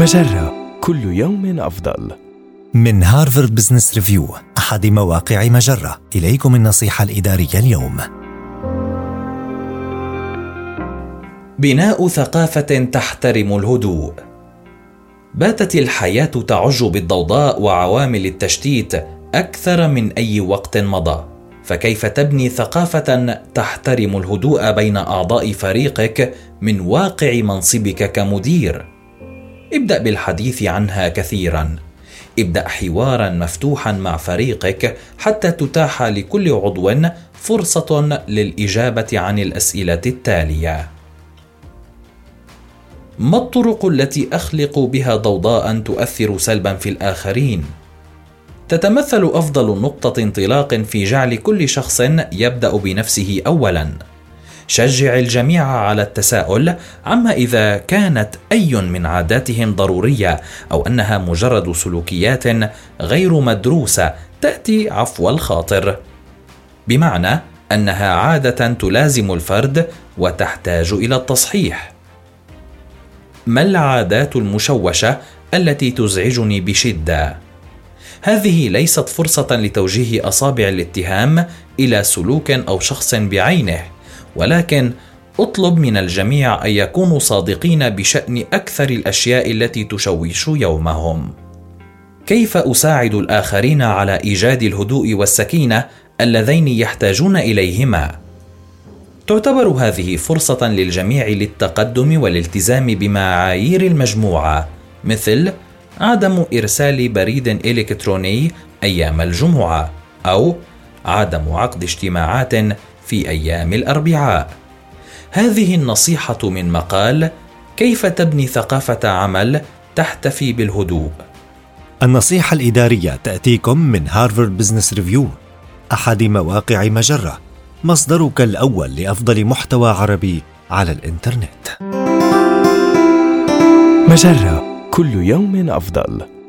مجرة كل يوم أفضل. من هارفارد بزنس ريفيو أحد مواقع مجرة إليكم النصيحة الإدارية اليوم بناء ثقافة تحترم الهدوء باتت الحياة تعج بالضوضاء وعوامل التشتيت أكثر من أي وقت مضى فكيف تبني ثقافة تحترم الهدوء بين أعضاء فريقك من واقع منصبك كمدير؟ ابدأ بالحديث عنها كثيرا. ابدأ حوارا مفتوحا مع فريقك حتى تتاح لكل عضو فرصة للإجابة عن الأسئلة التالية. ما الطرق التي أخلق بها ضوضاء تؤثر سلبا في الآخرين؟ تتمثل أفضل نقطة انطلاق في جعل كل شخص يبدأ بنفسه اولا. شجع الجميع على التساؤل عما إذا كانت أي من عاداتهم ضرورية أو أنها مجرد سلوكيات غير مدروسة تأتي عفو الخاطر. بمعنى أنها عادة تلازم الفرد وتحتاج إلى التصحيح. ما العادات المشوشة التي تزعجني بشدة؟ هذه ليست فرصة لتوجيه أصابع الاتهام إلى سلوك أو شخص بعينه. ولكن اطلب من الجميع أن يكونوا صادقين بشأن أكثر الأشياء التي تشوش يومهم. كيف أساعد الآخرين على إيجاد الهدوء والسكينة اللذين يحتاجون إليهما؟ تعتبر هذه فرصة للجميع للتقدم والالتزام بمعايير المجموعة مثل عدم إرسال بريد إلكتروني أيام الجمعة أو عدم عقد اجتماعات في أيام الأربعاء. هذه النصيحة من مقال كيف تبني ثقافة عمل تحتفي بالهدوء النصيحة الإدارية تأتيكم من هارفارد بزنس ريفيو أحد مواقع مجرة مصدرك الأول لأفضل محتوى عربي على الإنترنت. مجرة كل يوم أفضل.